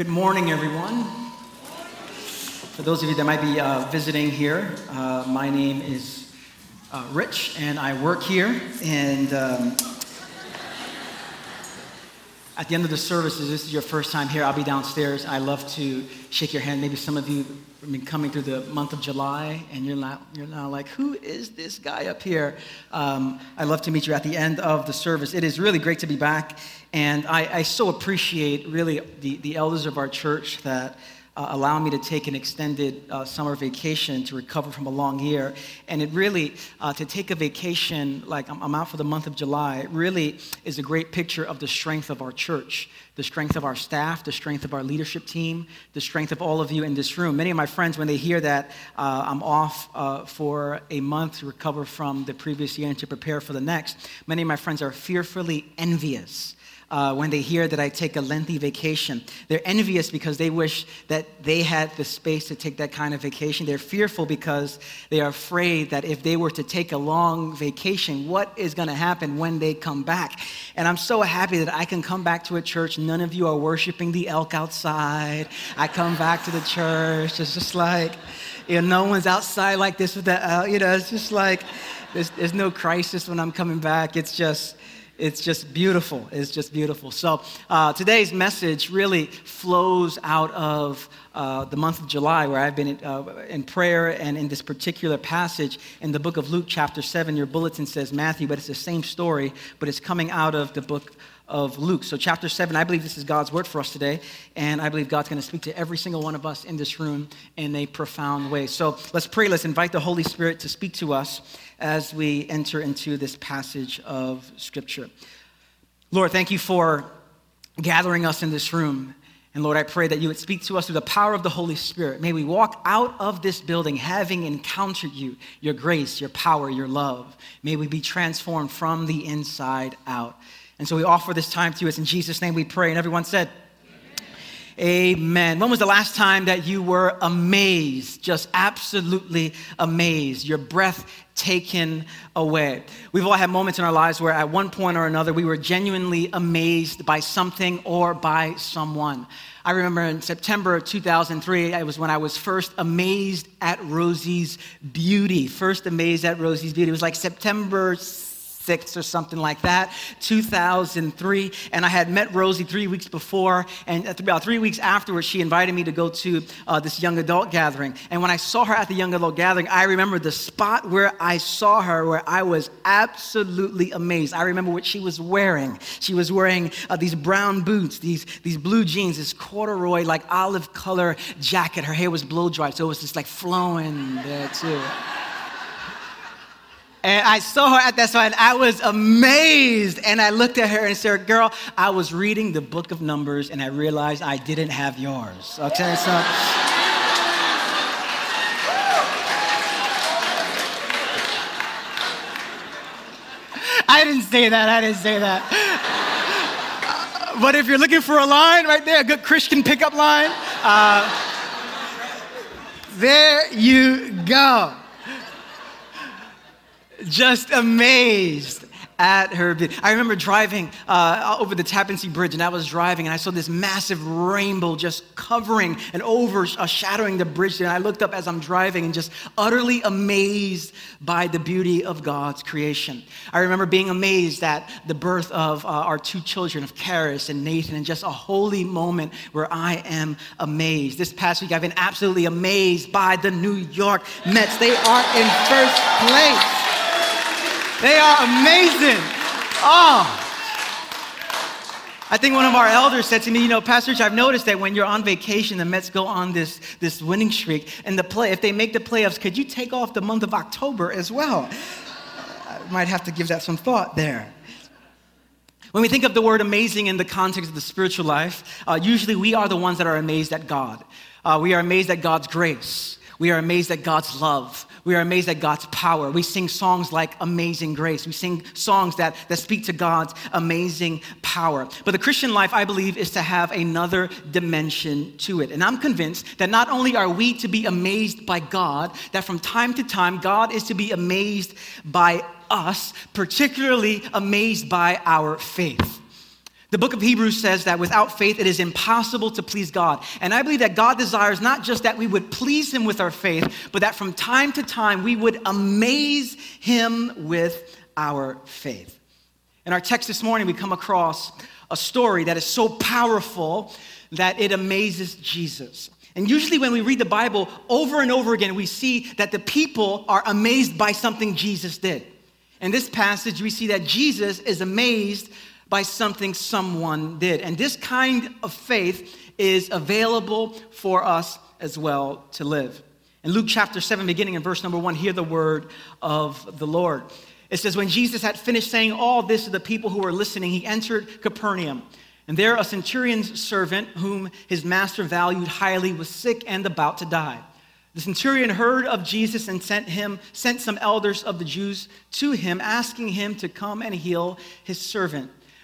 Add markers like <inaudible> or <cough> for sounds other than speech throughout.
Good morning, everyone. For those of you that might be uh, visiting here, uh, my name is uh, Rich, and I work here. And um, at the end of the service, if this is your first time here, I'll be downstairs. I love to shake your hand. Maybe some of you have been coming through the month of July, and you're now, you're now like, who is this guy up here? Um, I love to meet you at the end of the service. It is really great to be back, and I, I so appreciate really the, the elders of our church that uh, allow me to take an extended uh, summer vacation to recover from a long year. And it really, uh, to take a vacation, like I'm, I'm, out for the month of July, really is a great picture of the strength of our church, the strength of our staff, the strength of our leadership team, the strength of all of you in this room. Many of my friends, when they hear that uh, I'm off uh, for a month to recover from the previous year and to prepare for the next, many of my friends are fearfully envious uh, when they hear that I take a lengthy vacation. They're envious because they wish that they had the space to take that kind of vacation. They're fearful because they are afraid that if they were to take a long vacation, what is going to happen when they come back? And I'm so happy that I can come back to a church. None of you are worshiping the elk outside. I come back to the church. It's just like, you know, no one's outside like this with the elk. You know, it's just like, there's, there's no crisis when I'm coming back. It's just, it's just beautiful. It's just beautiful. So uh, today's message really flows out of uh, the month of July, where I've been in, uh, in, prayer and in this particular passage in the book of Luke, chapter 7. Your bulletin says Matthew, but it's the same story, but it's coming out of the book of Luke. So, chapter 7, I believe this is God's word for us today, and I believe God's going to speak to every single one of us in this room in a profound way. So, let's pray. Let's invite the Holy Spirit to speak to us as we enter into this passage of Scripture. Lord, thank you for gathering us in this room. And Lord, I pray that you would speak to us through the power of the Holy Spirit. May we walk out of this building having encountered you, your grace, your power, your love. May we be transformed from the inside out. And so we offer this time to you. It's in Jesus' name we pray. And everyone said, Amen. When was the last time that you were amazed, just absolutely amazed, your breath taken away? We've all had moments in our lives where at one point or another we were genuinely amazed by something or by someone. I remember in September 2003, it was when I was first amazed at Rosie's beauty. First amazed at Rosie's beauty. It was like September 6th or something like that, 2003. And I had met Rosie three weeks before, and about three weeks afterwards, she invited me to go to uh, this young adult gathering. And when I saw her at the young adult gathering, I remember the spot where I saw her where I was absolutely amazed. I remember what she was wearing. She was wearing uh, these brown boots, these, these blue jeans, this corduroy, like olive color jacket. Her hair was blow dried, so it was just like flowing there too. And I saw her at that spot and I was amazed. And I looked at her and said, Girl, I was reading the book of Numbers and I realized I didn't have yours. Okay, so. I didn't say that. I didn't say that. but if you're looking for a line right there, a good Christian pickup line, uh, there you go just amazed at her beauty. I remember driving uh, over the Tappan Zee Bridge, and I was driving, and I saw this massive rainbow just covering and overshadowing the bridge. And I looked up as I'm driving and just utterly amazed by the beauty of God's creation. I remember being amazed at the birth of uh, our two children, of Karis and Nathan, and just a holy moment where I am amazed. This past week, I've been absolutely amazed by the New York Mets. They are in first place. They are amazing. Oh. I think one of our elders said to me, you know, Pastor Rich, I've noticed that when you're on vacation, the Mets go on this, this winning streak. And the play, if they make the playoffs, could you take off the month of October as well? I might have to give that some thought there. When we think of the word amazing in the context of the spiritual life, uh, usually we are the ones that are amazed at God. Uh, we are amazed at God's grace. We are amazed at God's love. We are amazed at God's power. We sing songs like Amazing Grace. We sing songs that, that speak to God's amazing power. But the Christian life, I believe, is to have another dimension to it. And I'm convinced that not only are we to be amazed by God, that from time to time, God is to be amazed by us, particularly amazed by our faith. The book of Hebrews says that without faith, it is impossible to please God. And I believe that God desires not just that we would please Him with our faith, but that from time to time we would amaze Him with our faith. In our text this morning, we come across a story that is so powerful that it amazes Jesus. And usually, when we read the Bible over and over again, we see that the people are amazed by something Jesus did. In this passage, we see that Jesus is amazed by something someone did. And this kind of faith is available for us as well to live. In Luke chapter 7, beginning in verse number 1, hear the word of the Lord. It says, When Jesus had finished saying all this to the people who were listening, he entered Capernaum. And there a centurion's servant, whom his master valued highly, was sick and about to die. The centurion heard of Jesus and sent him, sent some elders of the Jews to him, asking him to come and heal his servant.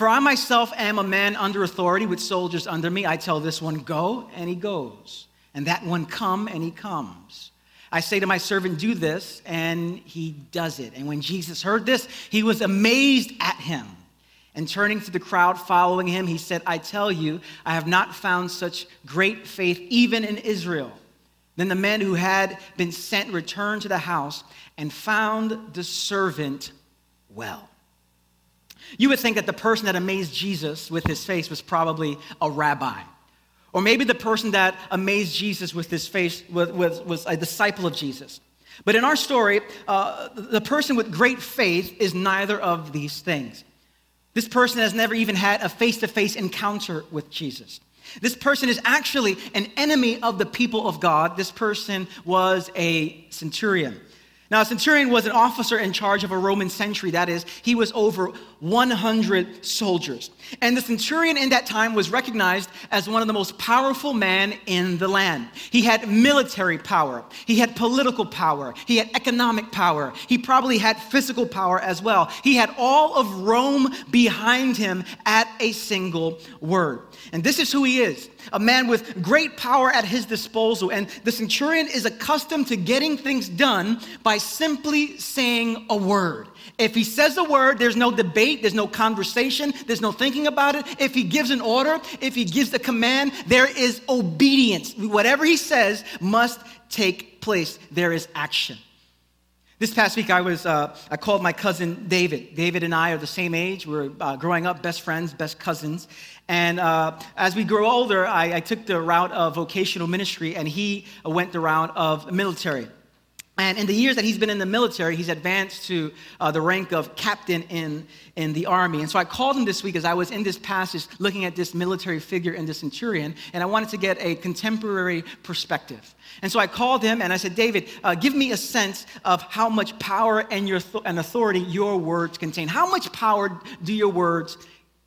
For I myself am a man under authority with soldiers under me. I tell this one, go, and he goes. And that one, come, and he comes. I say to my servant, do this, and he does it. And when Jesus heard this, he was amazed at him. And turning to the crowd following him, he said, I tell you, I have not found such great faith even in Israel. Then the men who had been sent returned to the house and found the servant well. You would think that the person that amazed Jesus with his face was probably a rabbi. Or maybe the person that amazed Jesus with his face was, was, was a disciple of Jesus. But in our story, uh, the person with great faith is neither of these things. This person has never even had a face to face encounter with Jesus. This person is actually an enemy of the people of God. This person was a centurion. Now, a centurion was an officer in charge of a Roman century. That is, he was over 100 soldiers. And the centurion in that time was recognized as one of the most powerful men in the land. He had military power, he had political power, he had economic power, he probably had physical power as well. He had all of Rome behind him at a single word. And this is who he is a man with great power at his disposal. And the centurion is accustomed to getting things done by simply saying a word. If he says a word, there's no debate, there's no conversation, there's no thinking about it. If he gives an order, if he gives a command, there is obedience. Whatever he says must take place. There is action. This past week, I was uh, I called my cousin David. David and I are the same age. We are uh, growing up, best friends, best cousins. And uh, as we grew older, I, I took the route of vocational ministry, and he went the route of military. And in the years that he's been in the military, he's advanced to uh, the rank of captain in, in the army. And so I called him this week as I was in this passage looking at this military figure in the centurion, and I wanted to get a contemporary perspective. And so I called him and I said, David, uh, give me a sense of how much power and, your th- and authority your words contain. How much power do your words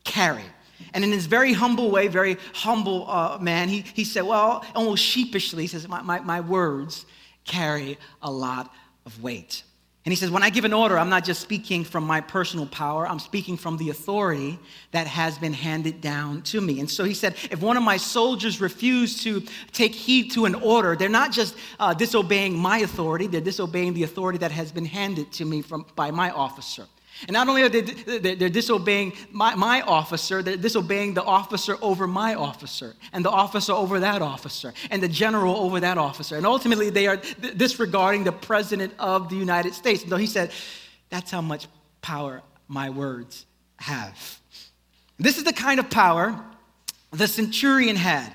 carry? And in his very humble way, very humble uh, man, he, he said, well, almost sheepishly, he says, my, my, my words carry a lot of weight. And he says, when I give an order, I'm not just speaking from my personal power, I'm speaking from the authority that has been handed down to me. And so he said, if one of my soldiers refuse to take heed to an order, they're not just uh, disobeying my authority, they're disobeying the authority that has been handed to me from, by my officer. And not only are they they're disobeying my, my officer, they're disobeying the officer over my officer, and the officer over that officer, and the general over that officer. And ultimately, they are disregarding the president of the United States. So he said, That's how much power my words have. This is the kind of power the centurion had.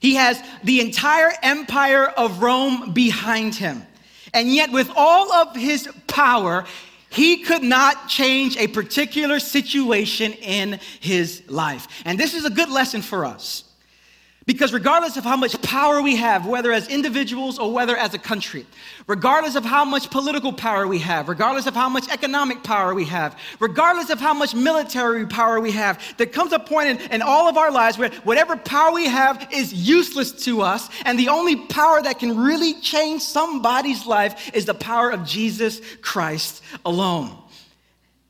He has the entire empire of Rome behind him. And yet, with all of his power, he could not change a particular situation in his life. And this is a good lesson for us. Because regardless of how much power we have, whether as individuals or whether as a country, regardless of how much political power we have, regardless of how much economic power we have, regardless of how much military power we have, there comes a point in, in all of our lives where whatever power we have is useless to us, and the only power that can really change somebody's life is the power of Jesus Christ alone.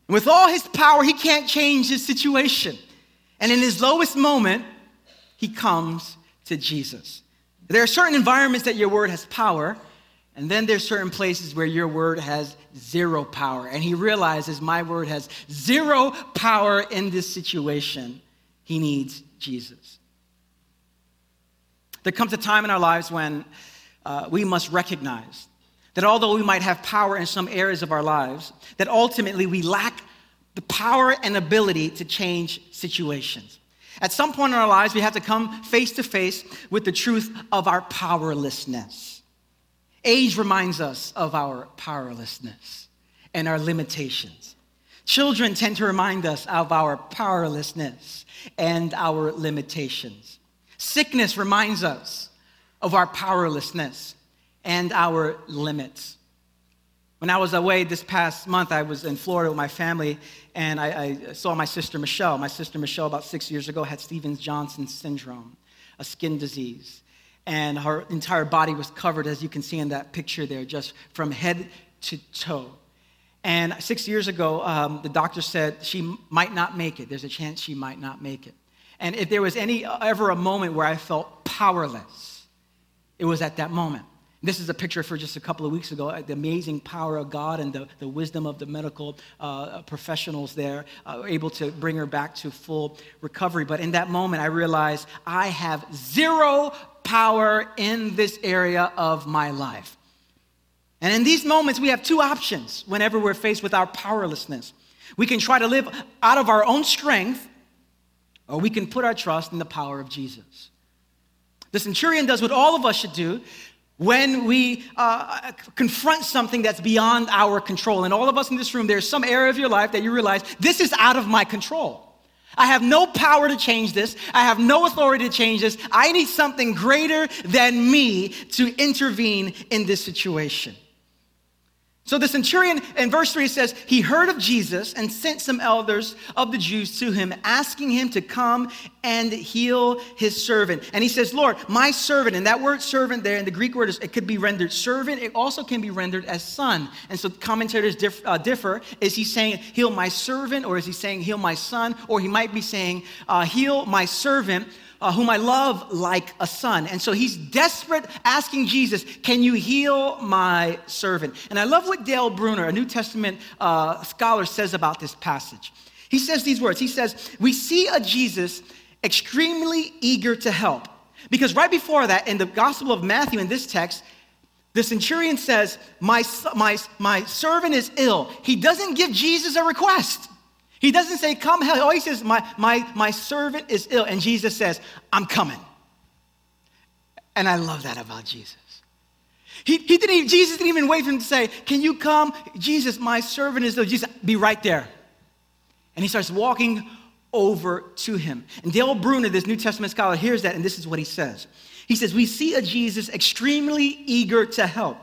With all his power, he can't change his situation. And in his lowest moment, he comes to Jesus. There are certain environments that your word has power, and then there's certain places where your word has zero power. And he realizes my word has zero power in this situation. He needs Jesus. There comes a time in our lives when uh, we must recognize that although we might have power in some areas of our lives, that ultimately we lack the power and ability to change situations. At some point in our lives, we have to come face to face with the truth of our powerlessness. Age reminds us of our powerlessness and our limitations. Children tend to remind us of our powerlessness and our limitations. Sickness reminds us of our powerlessness and our limits. When I was away this past month, I was in Florida with my family, and I, I, saw my sister Michelle. My sister Michelle, about six years ago, had Stevens Johnson syndrome, a skin disease. And her entire body was covered, as you can see in that picture there, just from head to toe. And six years ago, um, the doctor said she might not make it. There's a chance she might not make it. And if there was any ever a moment where I felt powerless, it was at that moment. This is a picture for just a couple of weeks ago, uh, the amazing power of God and the, the wisdom of the medical uh, professionals there, uh, able to bring her back to full recovery. But in that moment, I realized I have zero power in this area of my life. And in these moments, we have two options whenever we're faced with our powerlessness. We can try to live out of our own strength, or we can put our trust in the power of Jesus. The centurion does what all of us should do when we uh, confront something that's beyond our control. And all of us in this room, there's some area of your life that you realize this is out of my control. I have no power to change this. I have no authority to change this. I need something greater than me to intervene in this situation. So the centurion in verse 3 says, He heard of Jesus and sent some elders of the Jews to him, asking him to come and heal his servant. And he says, Lord, my servant, and that word servant there in the Greek word, is, it could be rendered servant. It also can be rendered as son. And so commentators diff, uh, differ. Is he saying, heal my servant, or is he saying, heal my son? Or he might be saying, uh, heal my servant uh, whom I love like a son. And so he's desperate, asking Jesus, Can you heal my servant? And I love what Dale Bruner, a New Testament uh, scholar, says about this passage. He says these words He says, We see a Jesus extremely eager to help. Because right before that, in the Gospel of Matthew, in this text, the centurion says, my, my, my servant is ill. He doesn't give Jesus a request. He doesn't say, Come help. Oh, he says, my, my, my servant is ill. And Jesus says, I'm coming. And I love that about Jesus. He, he didn't even, Jesus didn't even wait for him to say, Can you come? Jesus, my servant is ill. Jesus, be right there. And he starts walking over to him. And Dale Bruner, this New Testament scholar, hears that, and this is what he says. He says, We see a Jesus extremely eager to help.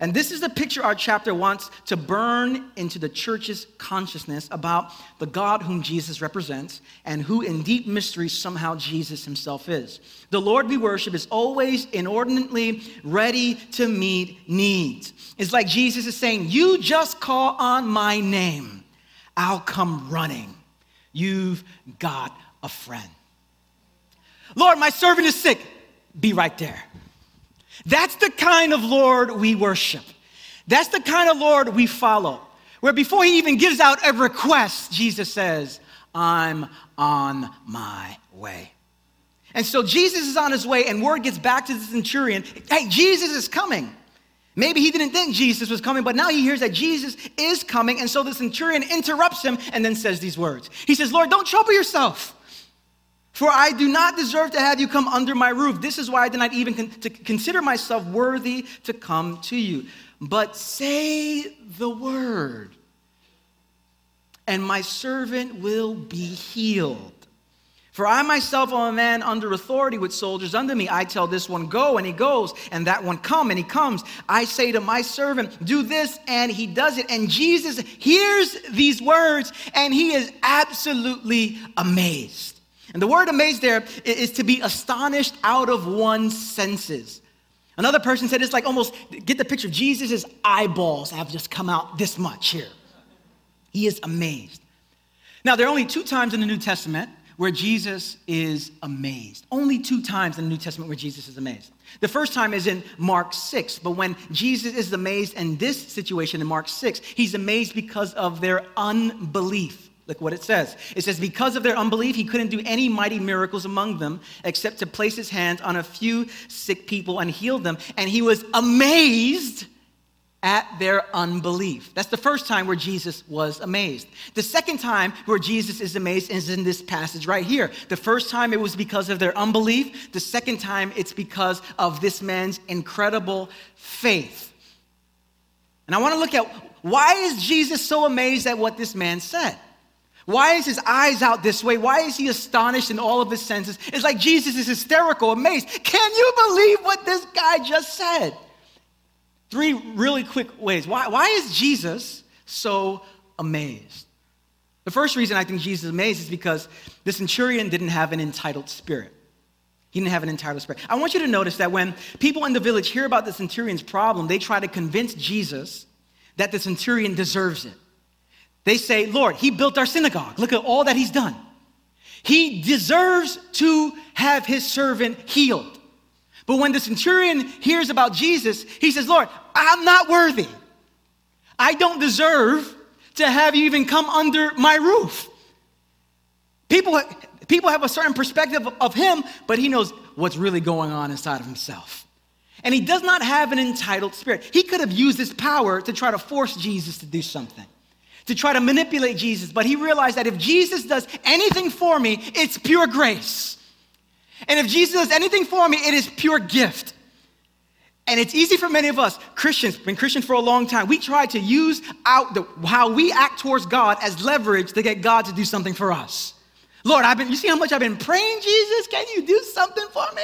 And this is the picture our chapter wants to burn into the church's consciousness about the God whom Jesus represents and who, in deep mystery, somehow Jesus himself is. The Lord we worship is always inordinately ready to meet needs. It's like Jesus is saying, You just call on my name, I'll come running. You've got a friend. Lord, my servant is sick. Be right there. That's the kind of Lord we worship. That's the kind of Lord we follow. Where before he even gives out a request, Jesus says, I'm on my way. And so Jesus is on his way, and word gets back to the centurion hey, Jesus is coming. Maybe he didn't think Jesus was coming, but now he hears that Jesus is coming. And so the centurion interrupts him and then says these words He says, Lord, don't trouble yourself. For I do not deserve to have you come under my roof. This is why I did not even con- to consider myself worthy to come to you. But say the word, and my servant will be healed. For I myself am a man under authority with soldiers under me. I tell this one, go, and he goes, and that one, come, and he comes. I say to my servant, do this, and he does it. And Jesus hears these words, and he is absolutely amazed. And the word amazed there is to be astonished out of one's senses. Another person said it's like almost, get the picture, Jesus' eyeballs have just come out this much here. He is amazed. Now, there are only two times in the New Testament where Jesus is amazed. Only two times in the New Testament where Jesus is amazed. The first time is in Mark 6, but when Jesus is amazed in this situation in Mark 6, he's amazed because of their unbelief. Look what it says. It says, Because of their unbelief, he couldn't do any mighty miracles among them except to place his hands on a few sick people and heal them. And he was amazed at their unbelief. That's the first time where Jesus was amazed. The second time where Jesus is amazed is in this passage right here. The first time it was because of their unbelief, the second time it's because of this man's incredible faith. And I want to look at why is Jesus so amazed at what this man said? Why is his eyes out this way? Why is he astonished in all of his senses? It's like Jesus is hysterical, amazed. Can you believe what this guy just said? Three really quick ways. Why, why is Jesus so amazed? The first reason I think Jesus is amazed is because the centurion didn't have an entitled spirit. He didn't have an entitled spirit. I want you to notice that when people in the village hear about the centurion's problem, they try to convince Jesus that the centurion deserves it. They say, Lord, he built our synagogue. Look at all that he's done. He deserves to have his servant healed. But when the centurion hears about Jesus, he says, Lord, I'm not worthy. I don't deserve to have you even come under my roof. People, people have a certain perspective of him, but he knows what's really going on inside of himself. And he does not have an entitled spirit. He could have used his power to try to force Jesus to do something, to try to manipulate Jesus, but he realized that if Jesus does anything for me, it's pure grace. And if Jesus does anything for me, it is pure gift. And it's easy for many of us, Christians, been Christians for a long time, we try to use out the, how we act towards God as leverage to get God to do something for us. Lord, I've been, you see how much I've been praying, Jesus? Can you do something for me?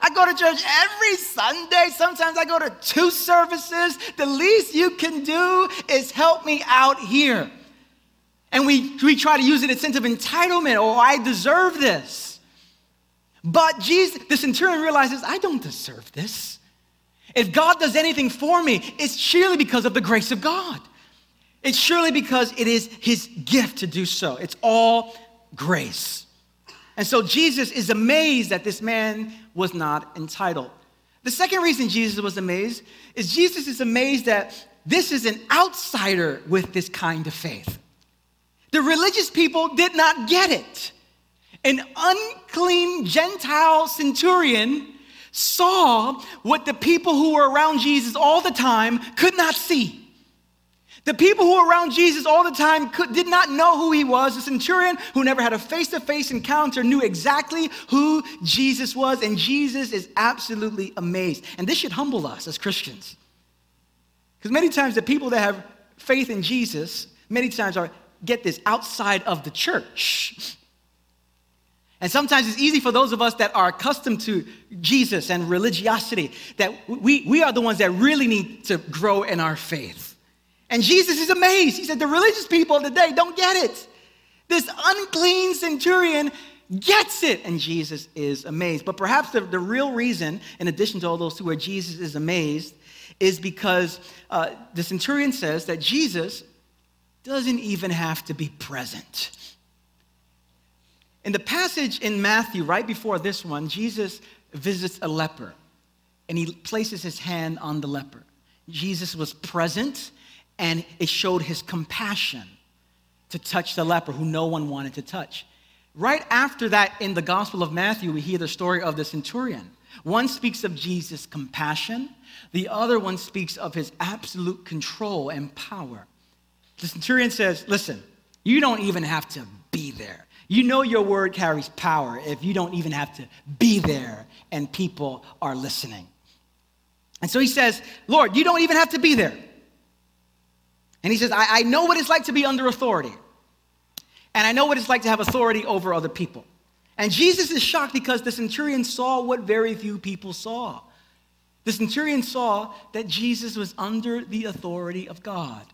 I go to church every Sunday. Sometimes I go to two services. The least you can do is help me out here. And we, we try to use it as a sense of entitlement. Oh, I deserve this. But Jesus, the centurion realizes, I don't deserve this. If God does anything for me, it's surely because of the grace of God. It's surely because it is his gift to do so. It's all grace. And so Jesus is amazed that this man was not entitled. The second reason Jesus was amazed is Jesus is amazed that this is an outsider with this kind of faith. The religious people did not get it an unclean Gentile centurion saw what the people who were around Jesus all the time could not see. The people who were around Jesus all the time could, did not know who he was. The centurion who never had a face to face encounter knew exactly who Jesus was, and Jesus is absolutely amazed. And this should humble us as Christians. Because many times the people that have faith in Jesus, many times are, get this, outside of the church. And sometimes it's easy for those of us that are accustomed to Jesus and religiosity that we, we are the ones that really need to grow in our faith. And Jesus is amazed. He said, The religious people of the day don't get it. This unclean centurion gets it. And Jesus is amazed. But perhaps the, the real reason, in addition to all those two where Jesus is amazed, is because uh, the centurion says that Jesus doesn't even have to be present. In the passage in Matthew, right before this one, Jesus visits a leper and he places his hand on the leper. Jesus was present and it showed his compassion to touch the leper who no one wanted to touch. Right after that, in the Gospel of Matthew, we hear the story of the centurion. One speaks of Jesus' compassion, the other one speaks of his absolute control and power. The centurion says, Listen, you don't even have to be there. You know your word carries power if you don't even have to be there and people are listening. And so he says, Lord, you don't even have to be there. And he says, I, I know what it's like to be under authority. And I know what it's like to have authority over other people. And Jesus is shocked because the centurion saw what very few people saw. The centurion saw that Jesus was under the authority of God.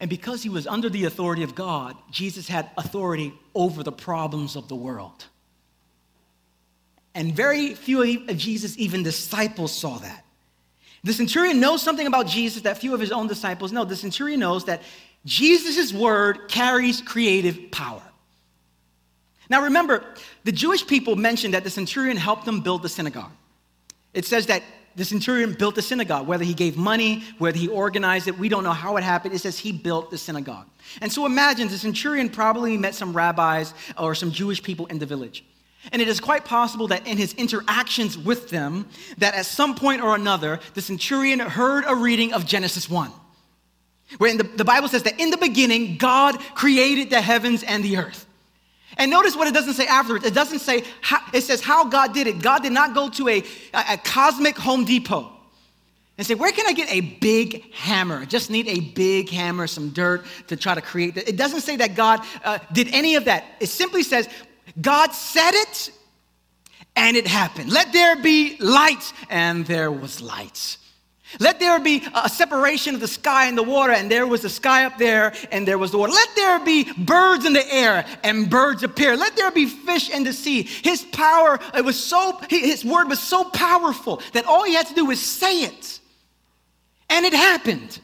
And because he was under the authority of God, Jesus had authority over the problems of the world. And very few of Jesus' even disciples saw that. The centurion knows something about Jesus that few of his own disciples know. The centurion knows that Jesus' word carries creative power. Now remember, the Jewish people mentioned that the centurion helped them build the synagogue. It says that the centurion built the synagogue, whether he gave money, whether he organized it, we don't know how it happened. It says he built the synagogue. And so imagine the centurion probably met some rabbis or some Jewish people in the village. And it is quite possible that in his interactions with them, that at some point or another, the centurion heard a reading of Genesis 1, where the, the Bible says that in the beginning, God created the heavens and the earth. And notice what it doesn't say afterwards. It doesn't say, how, it says how God did it. God did not go to a, a, cosmic Home Depot and say, Where can I get a big hammer? I just need a big hammer, some dirt to try to create. It doesn't say that God uh, did any of that. It simply says, God said it and it happened. Let there be light, and there was light. Let there be a separation of the sky and the water, and there was the sky up there, and there was the water. Let there be birds in the air, and birds appear. Let there be fish in the sea. His power, it was so, his word was so powerful that all he had to do was say it, and it happened.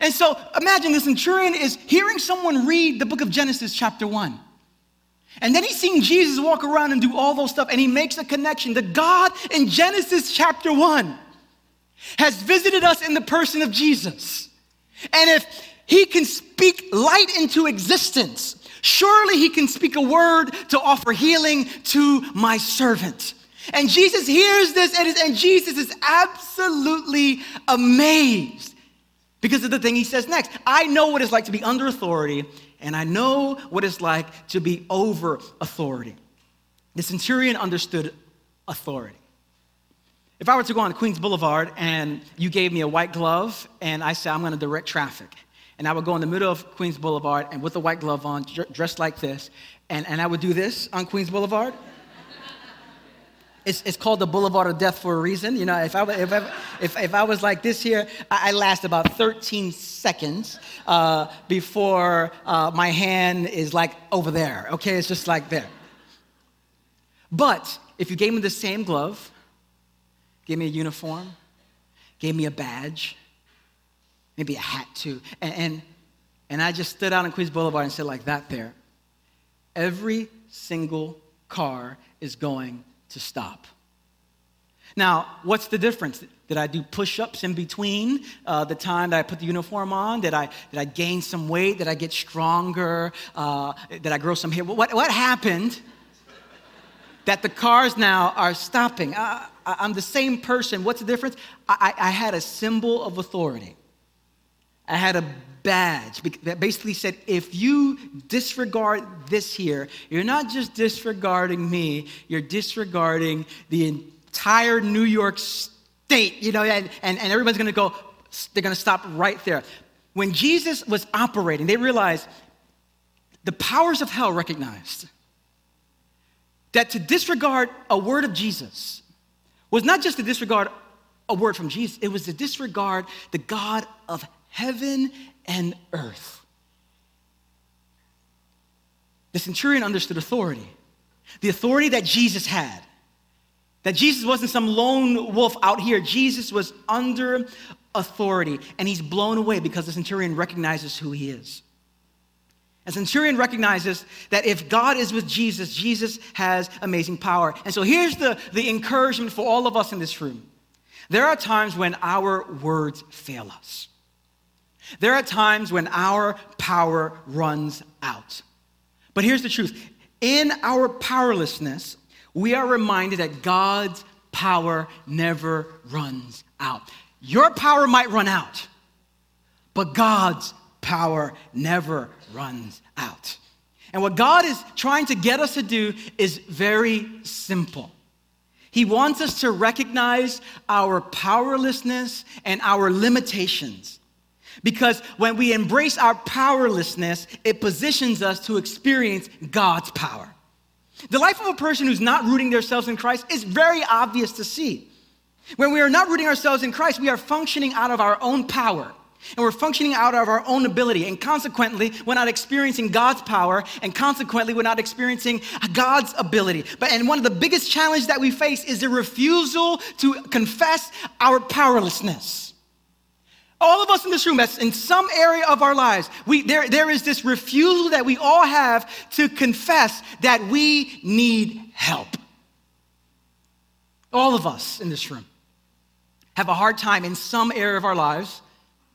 And so imagine the centurion is hearing someone read the book of Genesis, chapter 1. And then he's seeing Jesus walk around and do all those stuff, and he makes a connection. The God in Genesis chapter 1 has visited us in the person of Jesus. And if he can speak light into existence, surely he can speak a word to offer healing to my servant. And Jesus hears this, and, and Jesus is absolutely amazed because of the thing he says next. I know what it's like to be under authority and I know what it's like to be over authority. The centurion understood authority. If I were to go on Queens Boulevard and you gave me a white glove and I said, I'm going to direct traffic, and I would go in the middle of Queens Boulevard and with a white glove on, dressed like this, and, and I would do this on Queens Boulevard. It's, it's called the Boulevard of Death for a reason. You know, if I, if I, if, if I was like this here, I, I last about 13 seconds uh, before uh, my hand is like over there. Okay, it's just like there. But if you gave me the same glove, gave me a uniform, gave me a badge, maybe a hat too, and, and, and I just stood out on Queens Boulevard and said like that there, every single car is going to stop. Now, what's the difference? Did I do push ups in between uh, the time that I put the uniform on? Did I, did I gain some weight? Did I get stronger? Uh, did I grow some hair? What, what happened that the cars now are stopping? Uh, I, am the same person. What's the difference? I, I had a symbol of authority, I had a badge that basically said, if you disregard this here, you're not just disregarding me, you're disregarding the entire New York state, you know, and, and, and everybody's gonna go, they're gonna stop right there. When Jesus was operating, they realized the powers of hell recognized that to disregard a word of Jesus was not just to disregard a word from Jesus, it was to disregard the God of heaven and earth. The centurion understood authority, the authority that Jesus had. That Jesus wasn't some lone wolf out here. Jesus was under authority, and he's blown away because the centurion recognizes who he is. And centurion recognizes that if God is with Jesus, Jesus has amazing power. And so here's the, the encouragement for all of us in this room. There are times when our words fail us. There are times when our power runs out. But here's the truth in our powerlessness, we are reminded that God's power never runs out. Your power might run out, but God's power never runs out. And what God is trying to get us to do is very simple. He wants us to recognize our powerlessness and our limitations. Because when we embrace our powerlessness, it positions us to experience God's power. The life of a person who's not rooting themselves in Christ is very obvious to see. When we are not rooting ourselves in Christ, we are functioning out of our own power. And we're functioning out of our own ability. And consequently, we're not experiencing God's power. And consequently, we're not experiencing God's ability. But and one of the biggest challenges that we face is the refusal to confess our powerlessness. All of us in this room, that's in some area of our lives, we, there, there is this refusal that we all have to confess that we need help. All of us in this room have a hard time in some area of our lives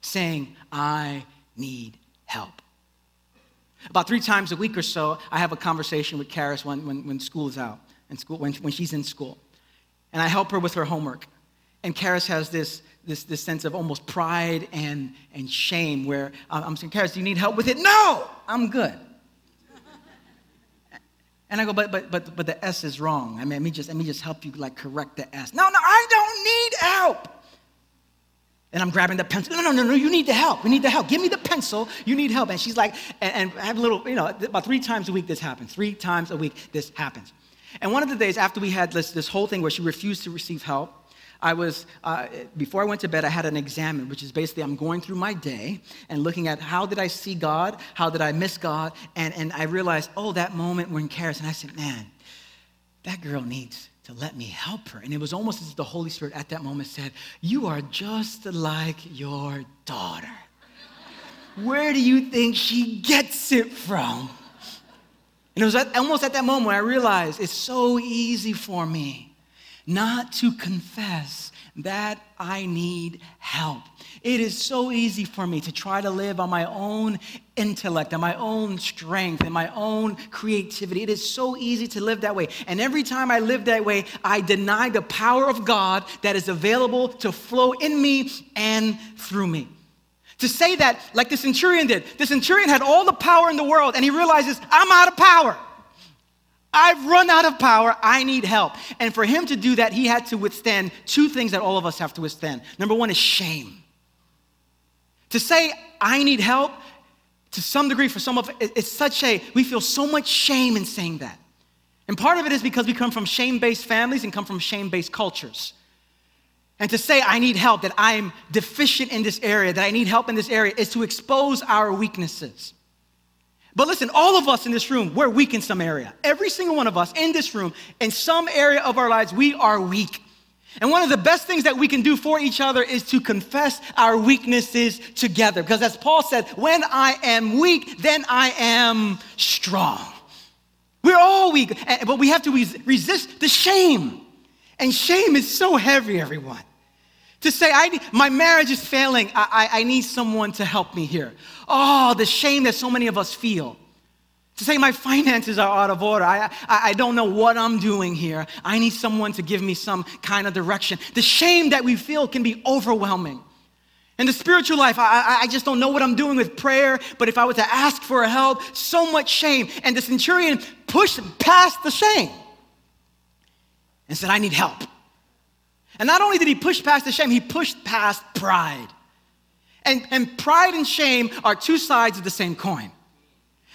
saying, I need help. About three times a week or so, I have a conversation with Karis when, when, when school is out, and school, when, when she's in school. And I help her with her homework. And Karis has this, this, this sense of almost pride and, and shame where uh, I'm saying, Karis, do you need help with it? No, I'm good. <laughs> And I go, but, but, but, but the S is wrong. I mean, let me just, let me just help you like correct the S. No, no, I don't need help. And I'm grabbing the pencil. No, no, no, no, you need the help. We need the help. Give me the pencil. You need help. And she's like, and, and I have a little, you know, about three times a week this happens. Three times a week this happens. And one of the days after we had this, this whole thing where she refused to receive help, I was, uh, before I went to bed, I had an examen, which is basically I'm going through my day and looking at how did I see God? How did I miss God? And, and I realized, oh, that moment when Karis, and I said, man, that girl needs to let me help her. And it was almost as if the Holy Spirit at that moment said, You are just like your daughter. Where do you think she gets it from? And it was at, almost at that moment I realized it's so easy for me not to confess that I need help. It is so easy for me to try to live on my own intellect, on my own strength, and my own creativity. It is so easy to live that way. And every time I live that way, I deny the power of God that is available to flow in me and through me. To say that, like the centurion did, the centurion had all the power in the world, and he realizes, I'm out of power. I've run out of power. I need help. And for him to do that, he had to withstand two things that all of us have to withstand. Number one is shame. To say, I need help, to some degree, for some of it, it's such a, we feel so much shame in saying that. And part of it is because we come from shame based families and come from shame based cultures. And to say, I need help, that I'm deficient in this area, that I need help in this area, is to expose our weaknesses. But listen, all of us in this room, we're weak in some area. Every single one of us in this room, in some area of our lives, we are weak. And one of the best things that we can do for each other is to confess our weaknesses together. Because as Paul said, when I am weak, then I am strong. We're all weak, eh, but we have to resist the shame. And shame is so heavy, everyone. To say, I need, my marriage is failing, I, I, I need someone to help me here. Oh, the shame that so many of us feel to say my finances are out of order. I, I, I, don't know what I'm doing here. I need someone to give me some kind of direction. The shame that we feel can be overwhelming. In the spiritual life, I, I just don't know what I'm doing with prayer, but if I were to ask for help, so much shame. And the centurion pushed past the shame and said, I need help. And not only did he push past the shame, he pushed past pride. And, and pride and shame are two sides of the same coin.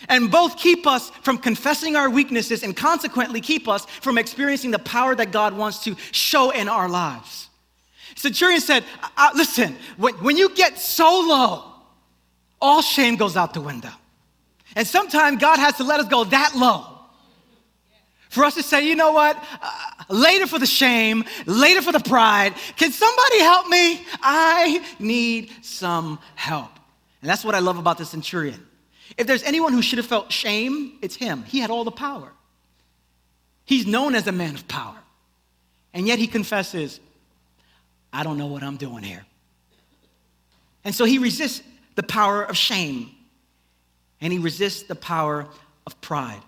And both keep us from confessing our weaknesses and consequently keep us from experiencing the power that God wants to show in our lives. Centurion said, Listen, when, when you get so low, all shame goes out the window. And sometimes God has to let us go that low for us to say, you know what? Uh, later for the shame, later for the pride. Can somebody help me? I need some help. And that's what I love about the centurion. If there's anyone who should have felt shame, it's him. He had all the power. He's known as a man of power. And yet he confesses, I don't know what I'm doing here. And so he resists the power of shame and he resists the power of pride.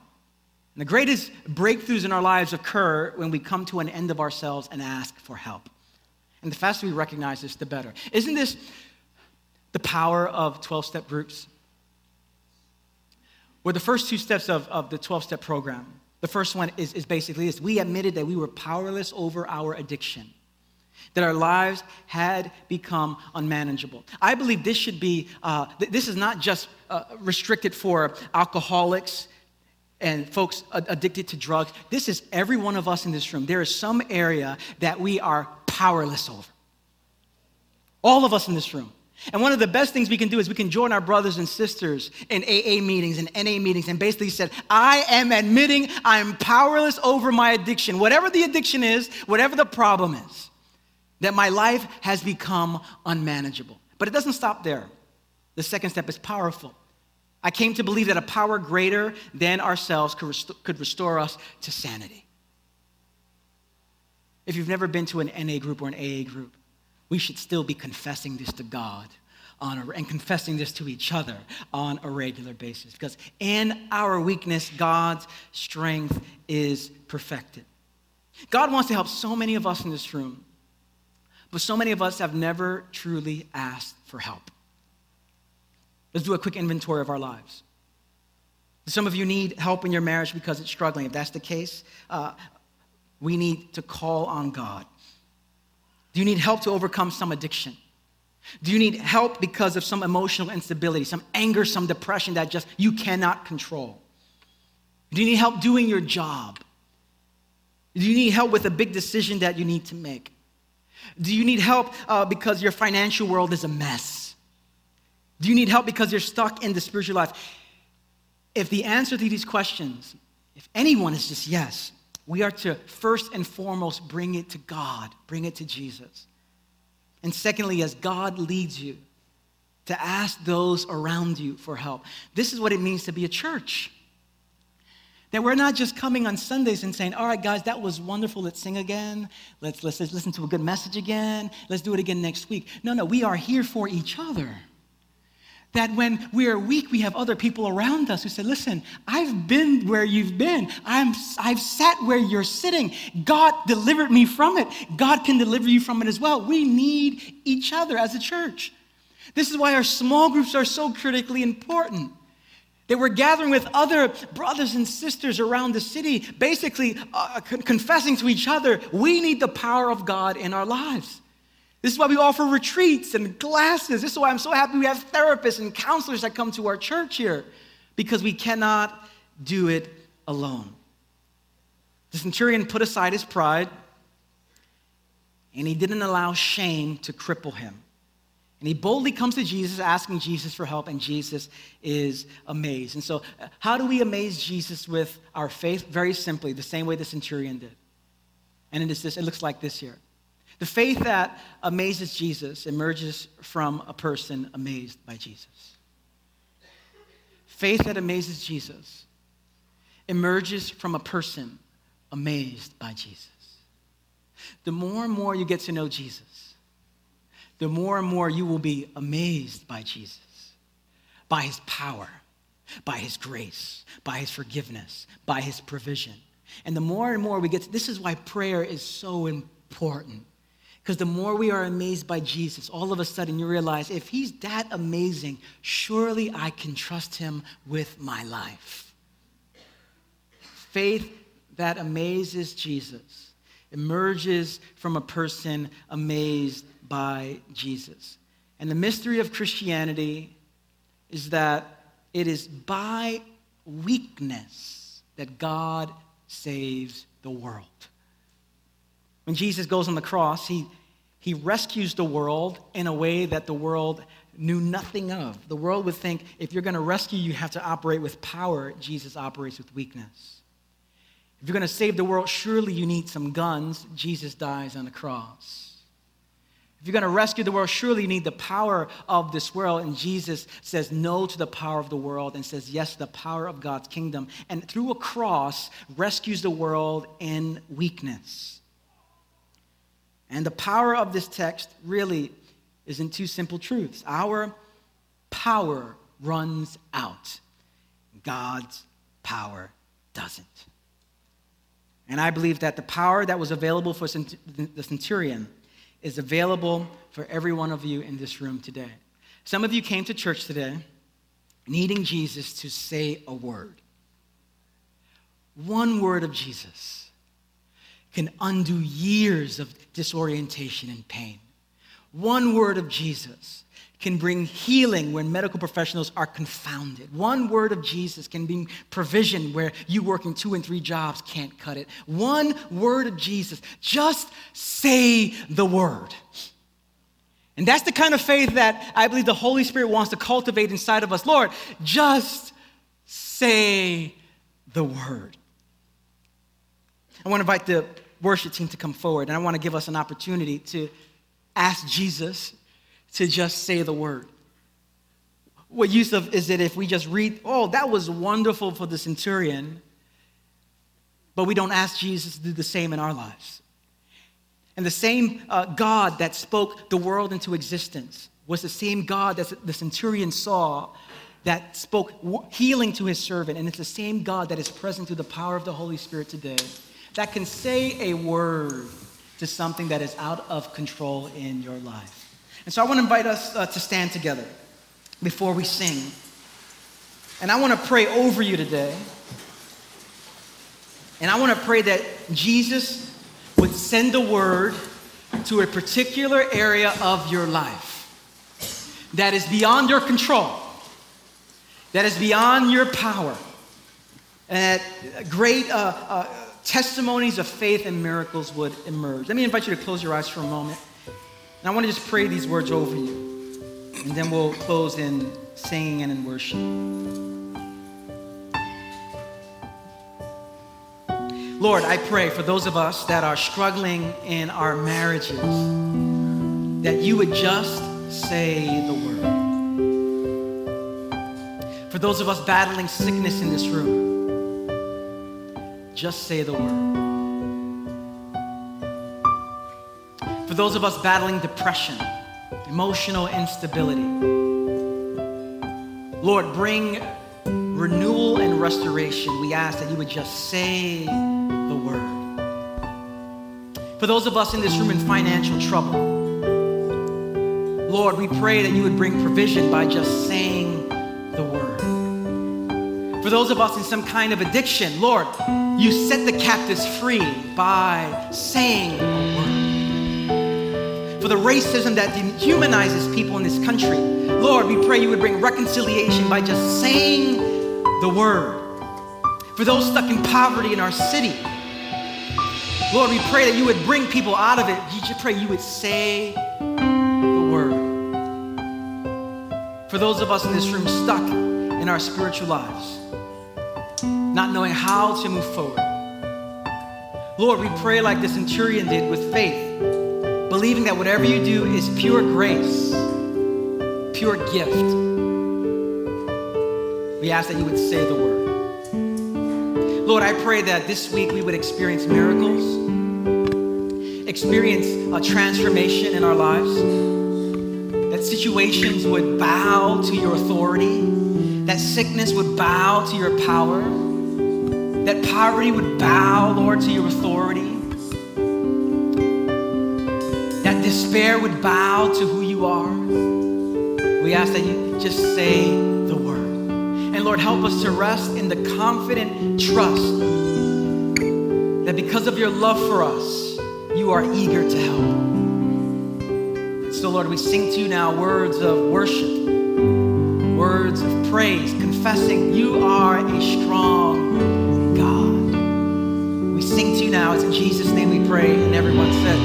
And the greatest breakthroughs in our lives occur when we come to an end of ourselves and ask for help. And the faster we recognize this, the better. Isn't this the power of 12 step groups? were the first two steps of, of the 12 step program. The first one is, is basically this we admitted that we were powerless over our addiction, that our lives had become unmanageable. I believe this should be, uh, th- this is not just uh, restricted for alcoholics and folks addicted to drugs. This is every one of us in this room. There is some area that we are powerless over. All of us in this room. And one of the best things we can do is we can join our brothers and sisters in AA meetings and NA meetings and basically said, I am admitting I'm powerless over my addiction. Whatever the addiction is, whatever the problem is, that my life has become unmanageable. But it doesn't stop there. The second step is powerful. I came to believe that a power greater than ourselves could, rest- could restore us to sanity. If you've never been to an NA group or an AA group, we should still be confessing this to God on a, and confessing this to each other on a regular basis. Because in our weakness, God's strength is perfected. God wants to help so many of us in this room, but so many of us have never truly asked for help. Let's do a quick inventory of our lives. Some of you need help in your marriage because it's struggling. If that's the case, uh, we need to call on God. Do you need help to overcome some addiction? Do you need help because of some emotional instability, some anger, some depression that just you cannot control? Do you need help doing your job? Do you need help with a big decision that you need to make? Do you need help uh, because your financial world is a mess? Do you need help because you're stuck in the spiritual life? If the answer to these questions, if anyone is just yes, we are to first and foremost bring it to God, bring it to Jesus. And secondly, as God leads you, to ask those around you for help. This is what it means to be a church. That we're not just coming on Sundays and saying, all right, guys, that was wonderful. Let's sing again. Let's, let's, let's listen to a good message again. Let's do it again next week. No, no, we are here for each other that when we are weak, we have other people around us who say, Listen, I've been where you've been. I'm, I've sat where you're sitting. God delivered me from it. God can deliver you from it as well. We need each other as a church. This is why our small groups are so critically important. That we're gathering with other brothers and sisters around the city, basically uh, confessing to each other, we need the power of God in our lives. This is why we offer retreats and classes. This is why I'm so happy we have therapists and counselors that come to our church here because we cannot do it alone. The centurion put aside his pride and he didn't allow shame to cripple him. And he boldly comes to Jesus asking Jesus for help, and Jesus is amazed. And so, how do we amaze Jesus with our faith? Very simply, the same way the centurion did. And it is this, it looks like this here. The faith that amazes Jesus emerges from a person amazed by Jesus. Faith that amazes Jesus emerges from a person amazed by Jesus. The more and more you get to know Jesus, the more and more you will be amazed by Jesus, by his power, by his grace, by his forgiveness, by his provision. And the more and more we get to, this is why prayer is so important. Because the more we are amazed by Jesus, all of a sudden you realize if he's that amazing, surely I can trust him with my life. Faith that amazes Jesus emerges from a person amazed by Jesus. And the mystery of Christianity is that it is by weakness that God saves the world. When Jesus goes on the cross, he, he rescues the world in a way that the world knew nothing of. The world would think if you're going to rescue, you have to operate with power. Jesus operates with weakness. If you're going to save the world, surely you need some guns. Jesus dies on the cross. If you're going to rescue the world, surely you need the power of this world. And Jesus says no to the power of the world and says yes to the power of God's kingdom. And through a cross, rescues the world in weakness. And the power of this text really is in two simple truths. Our power runs out, God's power doesn't. And I believe that the power that was available for the centurion is available for every one of you in this room today. Some of you came to church today needing Jesus to say a word. One word of Jesus can undo years of disorientation and pain. One word of Jesus can bring healing when medical professionals are confounded. One word of Jesus can bring provision where you working two and three jobs can't cut it. One word of Jesus. Just say the word. And that's the kind of faith that I believe the Holy Spirit wants to cultivate inside of us. Lord, just say the word. I want to invite the worship team to come forward, and I want to give us an opportunity to ask Jesus to just say the word. What use of is it if we just read, oh, that was wonderful for the centurion, but we don't ask Jesus to do the same in our lives? And the same uh, God that spoke the world into existence was the same God that the centurion saw that spoke healing to his servant. And it's the same God that is present through the power of the Holy Spirit today that can say a word to something that is out of control in your life. And so I want to invite us uh, to stand together before we sing. And I want to pray over you today. And I want to pray that Jesus would send a word to a particular area of your life that is beyond your control, that is beyond your power, and that great uh, uh, testimonies of faith and miracles would emerge. Let me invite you to close your eyes for a moment. And I want to just pray these words over you. And then we'll close in singing and in worship. Lord, I pray for those of us that are struggling in our marriages that you would just say the word. For those of us battling sickness in this room, just say the word. For those of us battling depression, emotional instability, Lord, bring renewal and restoration. We ask that you would just say the word. For those of us in this room in financial trouble, Lord, we pray that you would bring provision by just saying the word. For those of us in some kind of addiction, Lord, you set the captives free by saying the word for the racism that dehumanizes people in this country. Lord, we pray you would bring reconciliation by just saying the word. For those stuck in poverty in our city, Lord, we pray that you would bring people out of it. We just pray you would say the word. For those of us in this room stuck in our spiritual lives, not knowing how to move forward, Lord, we pray like the centurion did with faith believing that whatever you do is pure grace, pure gift. We ask that you would say the word. Lord, I pray that this week we would experience miracles, experience a transformation in our lives, that situations would bow to your authority, that sickness would bow to your power, that poverty would bow, Lord, to your authority that despair would bow to who you are. We ask that you just say the word. And Lord, help us to rest in the confident trust that because of your love for us, you are eager to help. So, Lord, we sing to you now words of worship, words of praise, confessing you are a strong now. It's in Jesus' name we pray. And everyone said,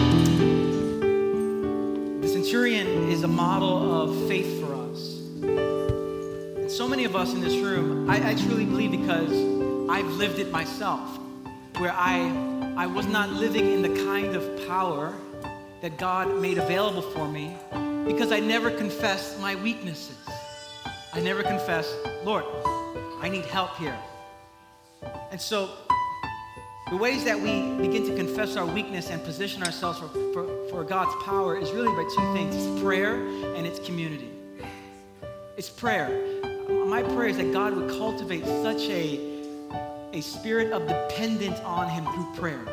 The centurion is a model of faith for us. And so many of us in this room, I, I truly believe because I've lived it myself, where I, I was not living in the kind of power that God made available for me because I never confessed my weaknesses. I never confessed, Lord, I need help here. And so the ways that we begin to confess our weakness and position ourselves for, for, for, God's power is really by two things it's prayer and it's community. It's prayer. My prayer is that God would cultivate such a, a spirit of dependence on Him through prayer.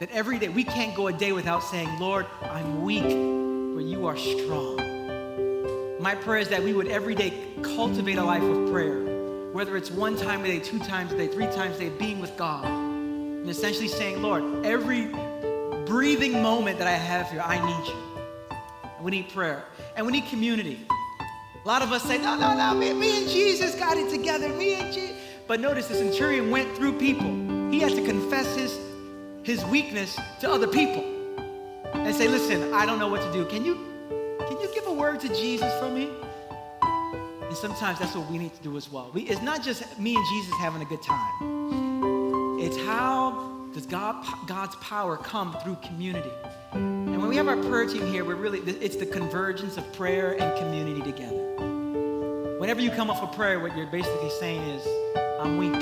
That every day we can't go a day without saying, Lord, I'm weak, but you are strong. My prayer is that we would every day cultivate a life of prayer, whether it's one time a day, two times a day, three times a day, being with God and essentially saying, Lord, every breathing moment that I have here, I need you. We need prayer. And we need community. A lot of us say, no, no, no, me, me and Jesus got it together. Me and Jesus. But notice the centurion went through people. He had to confess his, his weakness to other people and say, listen, I don't know what to do. Can you, can you give a word to Jesus for me? And sometimes that's what we need to do as well. We, it's not just me and Jesus having a good time. It's how does God, God's power come through community. And when we have our prayer team here, we're really, it's the convergence of prayer and community together. Whenever you come up for prayer, what you're basically saying is, I'm weak.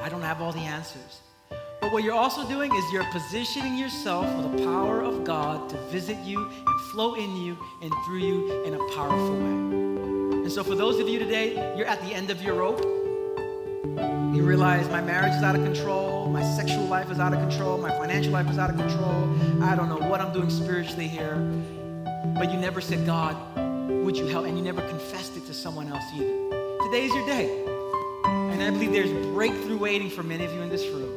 I don't have all the answers. But what you're also doing is you're positioning yourself for the power of God to visit you and flow in you and through you in a powerful way. And so, for those of you today, you're at the end of your rope. You realize my marriage is out of control, my sexual life is out of control, my financial life is out of control. I don't know what I'm doing spiritually here. But you never said, God, would you help? And you never confessed it to someone else either. Today is your day. And I believe there's breakthrough waiting for many of you in this room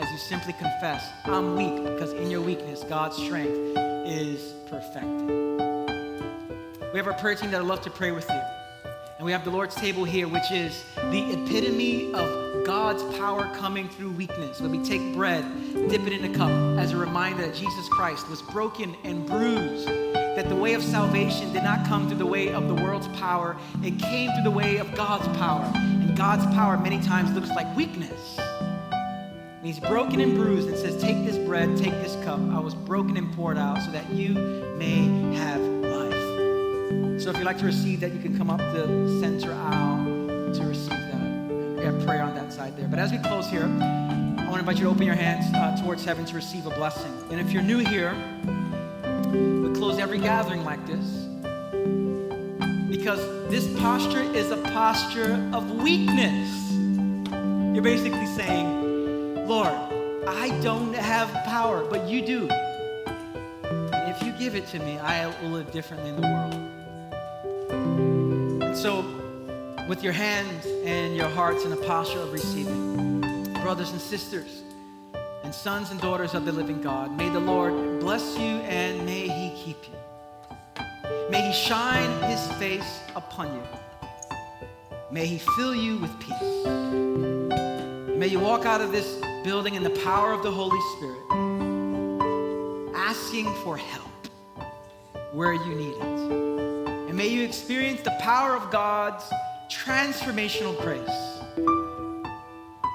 as you simply confess, I'm weak, because in your weakness, God's strength is perfected. We have our prayer team that would love to pray with you. And we have the Lord's table here, which is the epitome of God's power coming through weakness. When we take bread, dip it in a cup as a reminder that Jesus Christ was broken and bruised, that the way of salvation did not come through the way of the world's power, it came through the way of God's power. And God's power many times looks like weakness. And he's broken and bruised and says, Take this bread, take this cup. I was broken and poured out so that you may have life. so if you'd like to receive that, you can come up the center aisle side there. But as we close here, I want to invite you to open your hands uh, towards heaven to receive a blessing. And if you're new here, we close every gathering like this because this posture is a posture of weakness. You're basically saying, Lord, I don't have power, but you do. And if you give it to me, I will live differently in the world. And so, with your hands and your hearts in a posture of receiving, brothers and sisters, and sons and daughters of the living God, may the Lord bless you and may He keep you. May He shine His face upon you. May He fill you with peace. May you walk out of this building in the power of the Holy Spirit, asking for help where you need it. And may you experience the power of God's transformational grace.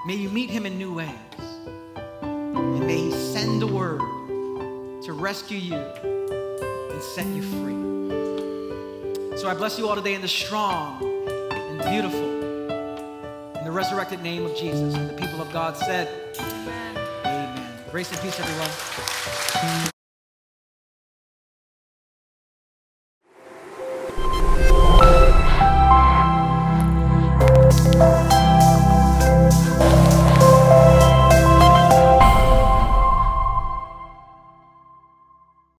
May you meet him in new ways. And may he send the word to rescue you and set you free. So I bless you all today in the strong and beautiful, in the resurrected name of Jesus. And the people of God said, Amen. Amen. Grace and peace, everyone.